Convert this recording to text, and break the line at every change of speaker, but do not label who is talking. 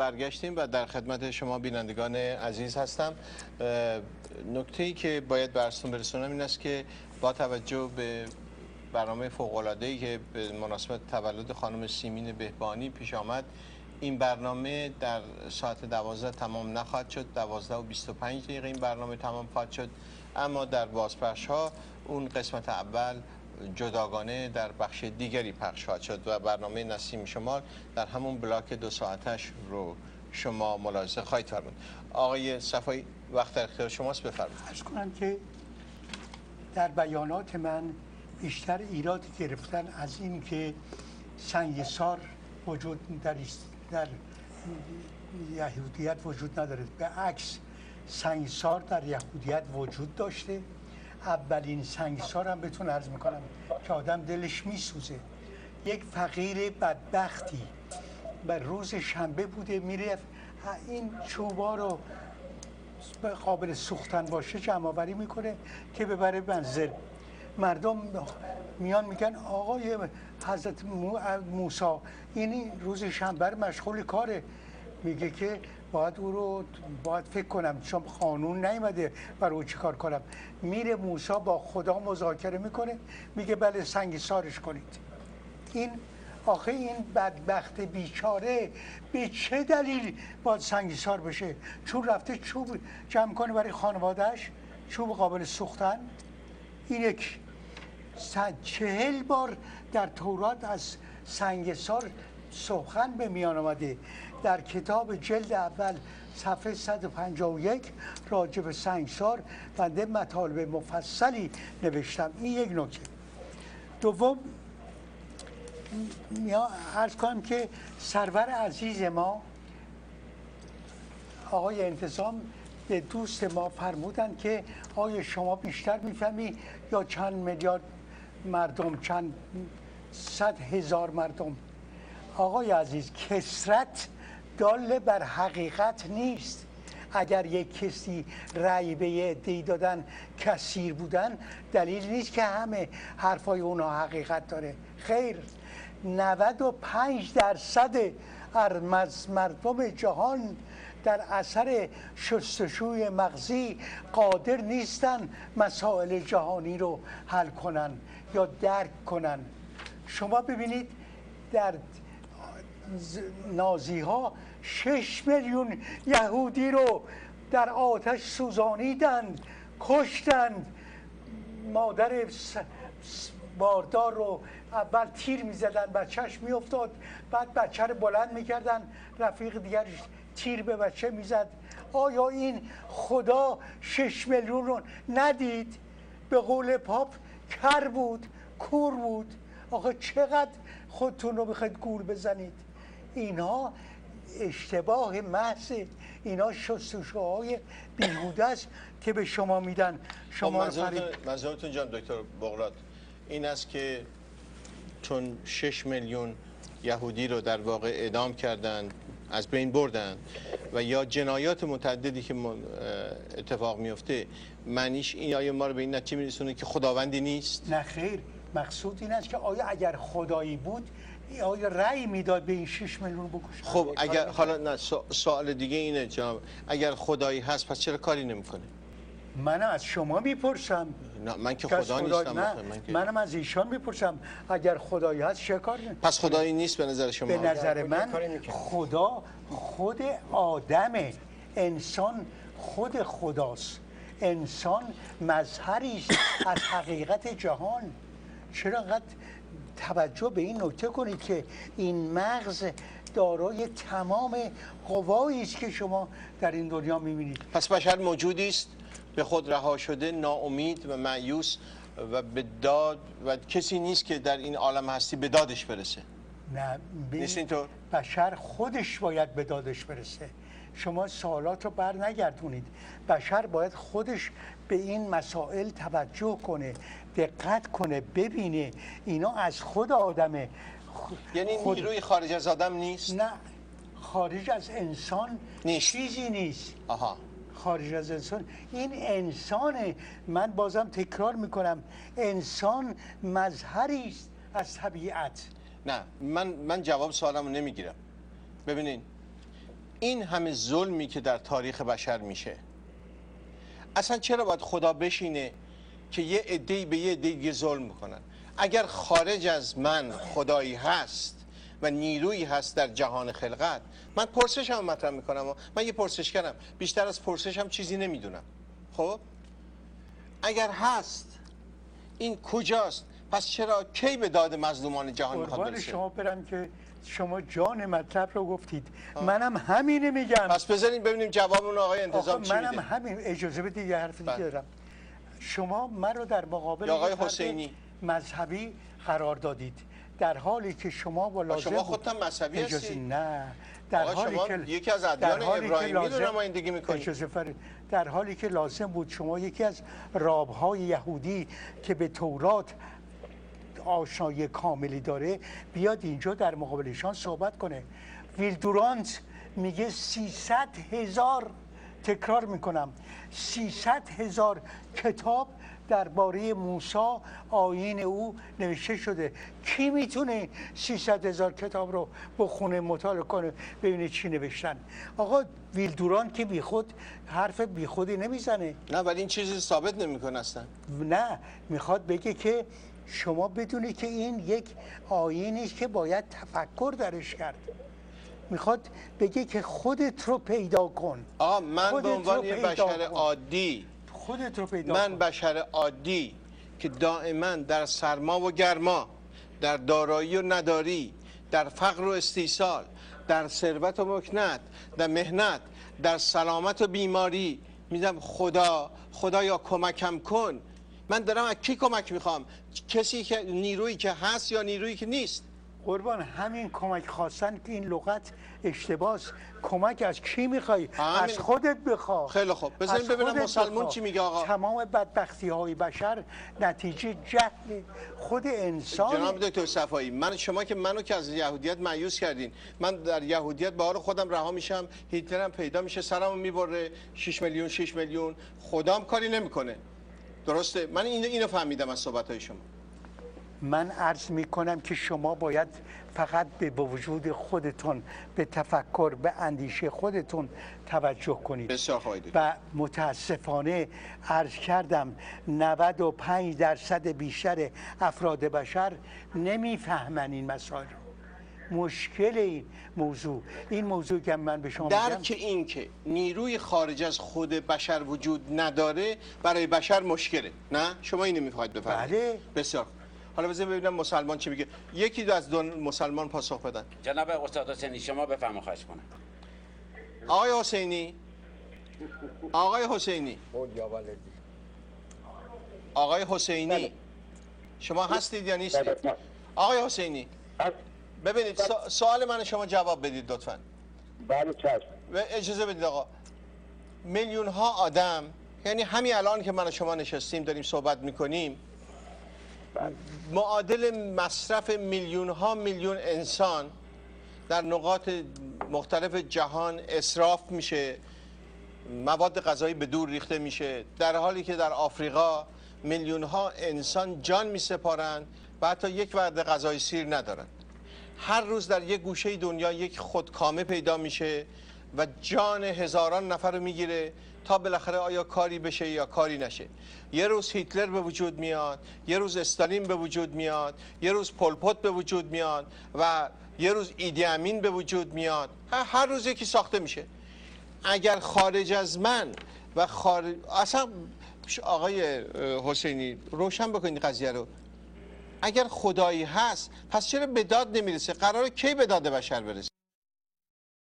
برگشتیم و در خدمت شما بینندگان عزیز هستم. نکته ای که باید برستون برسونم این است که با توجه به برنامه فوق که به مناسبت تولد خانم سیمین بهبانی پیش آمد این برنامه در ساعت دوازده تمام نخواهد شد. دوازده و 25 دقیقه این برنامه تمام خواهد شد. اما در بازپخش ها اون قسمت اول جداگانه در بخش دیگری پخش خواهد شد و برنامه نسیم شمال در همون بلاک دو ساعتش رو شما ملاحظه خواهید فرمود. آقای صفایی وقت در اختیار شماست بفرمایید.
ارز کنم که در بیانات من بیشتر ایراد گرفتن از این که سنگسار وجود در, در یهودیت وجود نداره. به عکس سنگسار در یهودیت وجود داشته. اولین سنگسار هم بهتون عرض می‌کنم که آدم دلش میسوزه. یک فقیر بدبختی به روز شنبه بوده می‌رفت. این چوبا رو قابل سوختن باشه جمع آوری می‌کنه که ببره منزل. مردم میان میگن آقای حضرت موسا این روز شنبه مشغول کاره. میگه که باید او رو باید فکر کنم چون قانون نیومده برای او چیکار کنم. میره موسا با خدا مذاکره می‌کنه میگه بله سنگ سارش کنید. این آخه این بدبخت بیچاره به چه دلیل باید سنگیسار بشه؟ چون رفته چوب جمع کنه برای خانوادهش چوب قابل سوختن. این یک چهل بار در تورات از سنگسار سخن به میان آمده. در کتاب جلد اول صفحه 151 راجع به سنگسار بنده مطالب مفصلی نوشتم. این یک نکته. دوم ارز کنم که سرور عزیز ما آقای انتظام به دوست ما فرمودن که آیا شما بیشتر می‌فهمی یا چند میلیارد مردم چند صد هزار مردم؟ آقای عزیز کسرت دال بر حقیقت نیست. اگر یک کسی رأی به دی دادن کثیر بودن دلیل نیست که همه حرفای اونا حقیقت داره. خیر 95 درصد مردم جهان در اثر شستشوی مغزی قادر نیستن مسائل جهانی رو حل کنن یا درک کنن. شما ببینید در نازی ها شش میلیون یهودی رو در آتش سوزانیدند کشتند. مادر باردار رو اول تیر می‌زدن بچهش میافتاد. بعد بچه رو بلند می‌کردن رفیق دیگرش تیر به بچه می‌زد. آیا این خدا شش میلیون رو ندید؟ به قول پاپ کر بود کور بود. آخه چقدر خودتون رو بخواید گول بزنید؟ اینها اشتباه محض اینا شستشوهای بیهوده است که به شما میدن. شما
خب، منظورتون جان دکتر بغرات این است که چون 6 میلیون یهودی رو در واقع اعدام کردن از بین بردن و یا جنایات متعددی که اتفاق میفته معنیش این آیا ما رو به این نتیجه میرسونه که خداوندی نیست؟
نه خیر مقصود این است که آیا اگر خدایی بود آیا رأی می‌داد به این 6 میلیون بکشه؟
خب اگر حالا نه سوال دیگه اینه جناب. اگر خدایی هست پس چرا کاری نمی‌کنه؟
من از شما می‌پرسم.
نه من که خدا نیستم
نه. منم از ایشان می‌پرسم. اگر خدایی هست چه کار
پس خدایی نیست به نظر شما؟
به نظر من خدا خود آدمه انسان خود خداست. انسان مظهری است از حقیقت جهان. چرا قد توجه به این نکته کنید که این مغز دارای تمام قوایی است که شما در این دنیا می‌بینید.
پس بشر موجودی است به خود رها شده ناامید و معیوس و به داد و کسی نیست که در این عالم هستی به دادش برسه.
نه
نیست اینطور؟
بشر خودش باید به دادش برسه. شما سوالات رو بر نگردونید بشر باید خودش به این مسائل توجه کنه. دقت کنه ببینه. اینا از خود آدمه.
یعنی خود... نیروی خارج از آدم نیست؟
نه. خارج از انسان نیست. چیزی نیست.
آها.
خارج از انسان. این انسان من بازم تکرار می‌کنم. انسان مظهری است از طبیعت.
نه من من جواب سوالمو نمی‌گیرم. ببینین این همه ظلمی که در تاریخ بشر میشه اصلا چرا باید خدا بشینه که یه عده‌ای به یه عده دیگه ظلم می‌کنن. اگر خارج از من خدایی هست و نیرویی هست در جهان خلقت من پرسش هم مطرح می‌کنم و من یه پرسش کردم بیشتر از پرسش هم چیزی نمی‌دونم. خب؟ اگر هست این کجاست؟ پس چرا کی به داد مظلومان جهان می‌خواد برسه؟
شما برم که شما جان مطلب رو گفتید. منم همینه میگم.
پس بذارین ببینیم جواب اون آقای
آقا
انتظام چی
منم
میده
همین اجازه بدید یه حرف دیگه
بله.
دارم. شما من رو در مقابل
آقای حسینی.
مذهبی قرار دادید در حالی که شما با لازم
شما خودتان مذهبی هستید؟
نه در حالی
شما
که
یکی از ادیان ابراهیمی رو
لازم-
نمایندگی می‌کنید.
در حالی که لازم بود شما یکی از رابهای یهودی که به تورات آشنایی کاملی داره بیاد اینجا در مقابلشان صحبت کنه ویلدورانت میگه 300 هزار تکرار می‌کنم 300 هزار کتاب درباره موسی آیین او نوشته شده. کی می‌تونه 300 هزار کتاب رو بخونه مطالعه کنه؟ ببینه چی نوشتن. آقا ویلدوران که بیخود حرف بیخودی نمی‌زنه.
نه ولی این چیزی ثابت نمی‌کنه اصلا.
نه می‌خواد بگه که شما بدونید که این یک آینی است که باید تفکر درش کرد. می‌خواد بگه که خودت رو پیدا کن.
آقا من به عنوان یه بشر
کن.
عادی
خودت رو پیدا
من بشر عادی که دائما در سرما و گرما در دارایی و نداری در فقر و استیصال در ثروت و مکنت در مهنت در سلامت و بیماری. میدم خدا خدایا کمکم کن. من دارم از کی کمک می‌خوام؟ کسی که نیرویی که هست یا نیرویی که نیست.
قربان همین کمک خواستن که این لغت اشتباس کمک از کی می‌خوای
همین.
از خودت بخوا
خیلی خوب.
از
ببینم
بخوا.
چی میگه آقا.
تمام بدبختی های بشر نتیجه جهل خود انسان
جناب دکتر صفایی من شما که منو که از یهودیت مایوس کردین من در یهودیت بهار خودم رها میشم هیتلرم پیدا میشه سرمو می‌بره 6 میلیون 6 میلیون خدام کاری نمی‌کنه درسته من اینو اینو فهمیدم از صحبت های شما
من عرض می کنم که شما باید فقط به وجود خودتون به تفکر به اندیشه خودتون توجه کنید و متاسفانه عرض کردم 95 درصد بیشتر افراد بشر نمی‌فهمن این مسائل رو. مشکل این موضوع این موضوع که من به شما
درک این که نیروی خارج از خود بشر وجود نداره برای بشر مشکله نه شما اینو می‌خواید بفرمایید
بله.
بسیار. حالا بذار ببینم مسلمان چی میگه. یکی دو از دو مسلمان پاسخ بدن.
جناب استاد حسینی شما بفرما خواهش کنم.
آقای حسینی. آقای حسینی. آقای حسینی. شما هستید یا نیستید؟
بله.
آقای حسینی. ببینید سو- سوال من شما جواب بدید لطفا.
بله چشم.
و اجازه بدید آقا. میلیون ها آدم یعنی همین الان که من و شما نشستیم داریم صحبت می‌کنیم معادل مصرف میلیون ها میلیون انسان در نقاط مختلف جهان اصراف میشه. مواد غذایی به دور ریخته میشه. در حالی که در آفریقا میلیون ها انسان جان می سپارند و حتی یک وعده غذای سیر ندارند. هر روز در یک گوشه دنیا یک خودکامه پیدا میشه و جان هزاران نفر رو می‌گیره تا بالاخره آیا کاری بشه یا کاری نشه. یه روز هیتلر به وجود میاد یه روز استالین به وجود میاد یه روز پولپوت به وجود میاد و یه روز ایدی امین به وجود میاد. هر- روز یکی ساخته میشه. اگر خارج از من و خارج اصلا آقای حسینی روشن بکنید قضیه رو. اگر خدایی هست پس چرا به داد نمی‌رسه؟ قرار کی به داد بشر برسه؟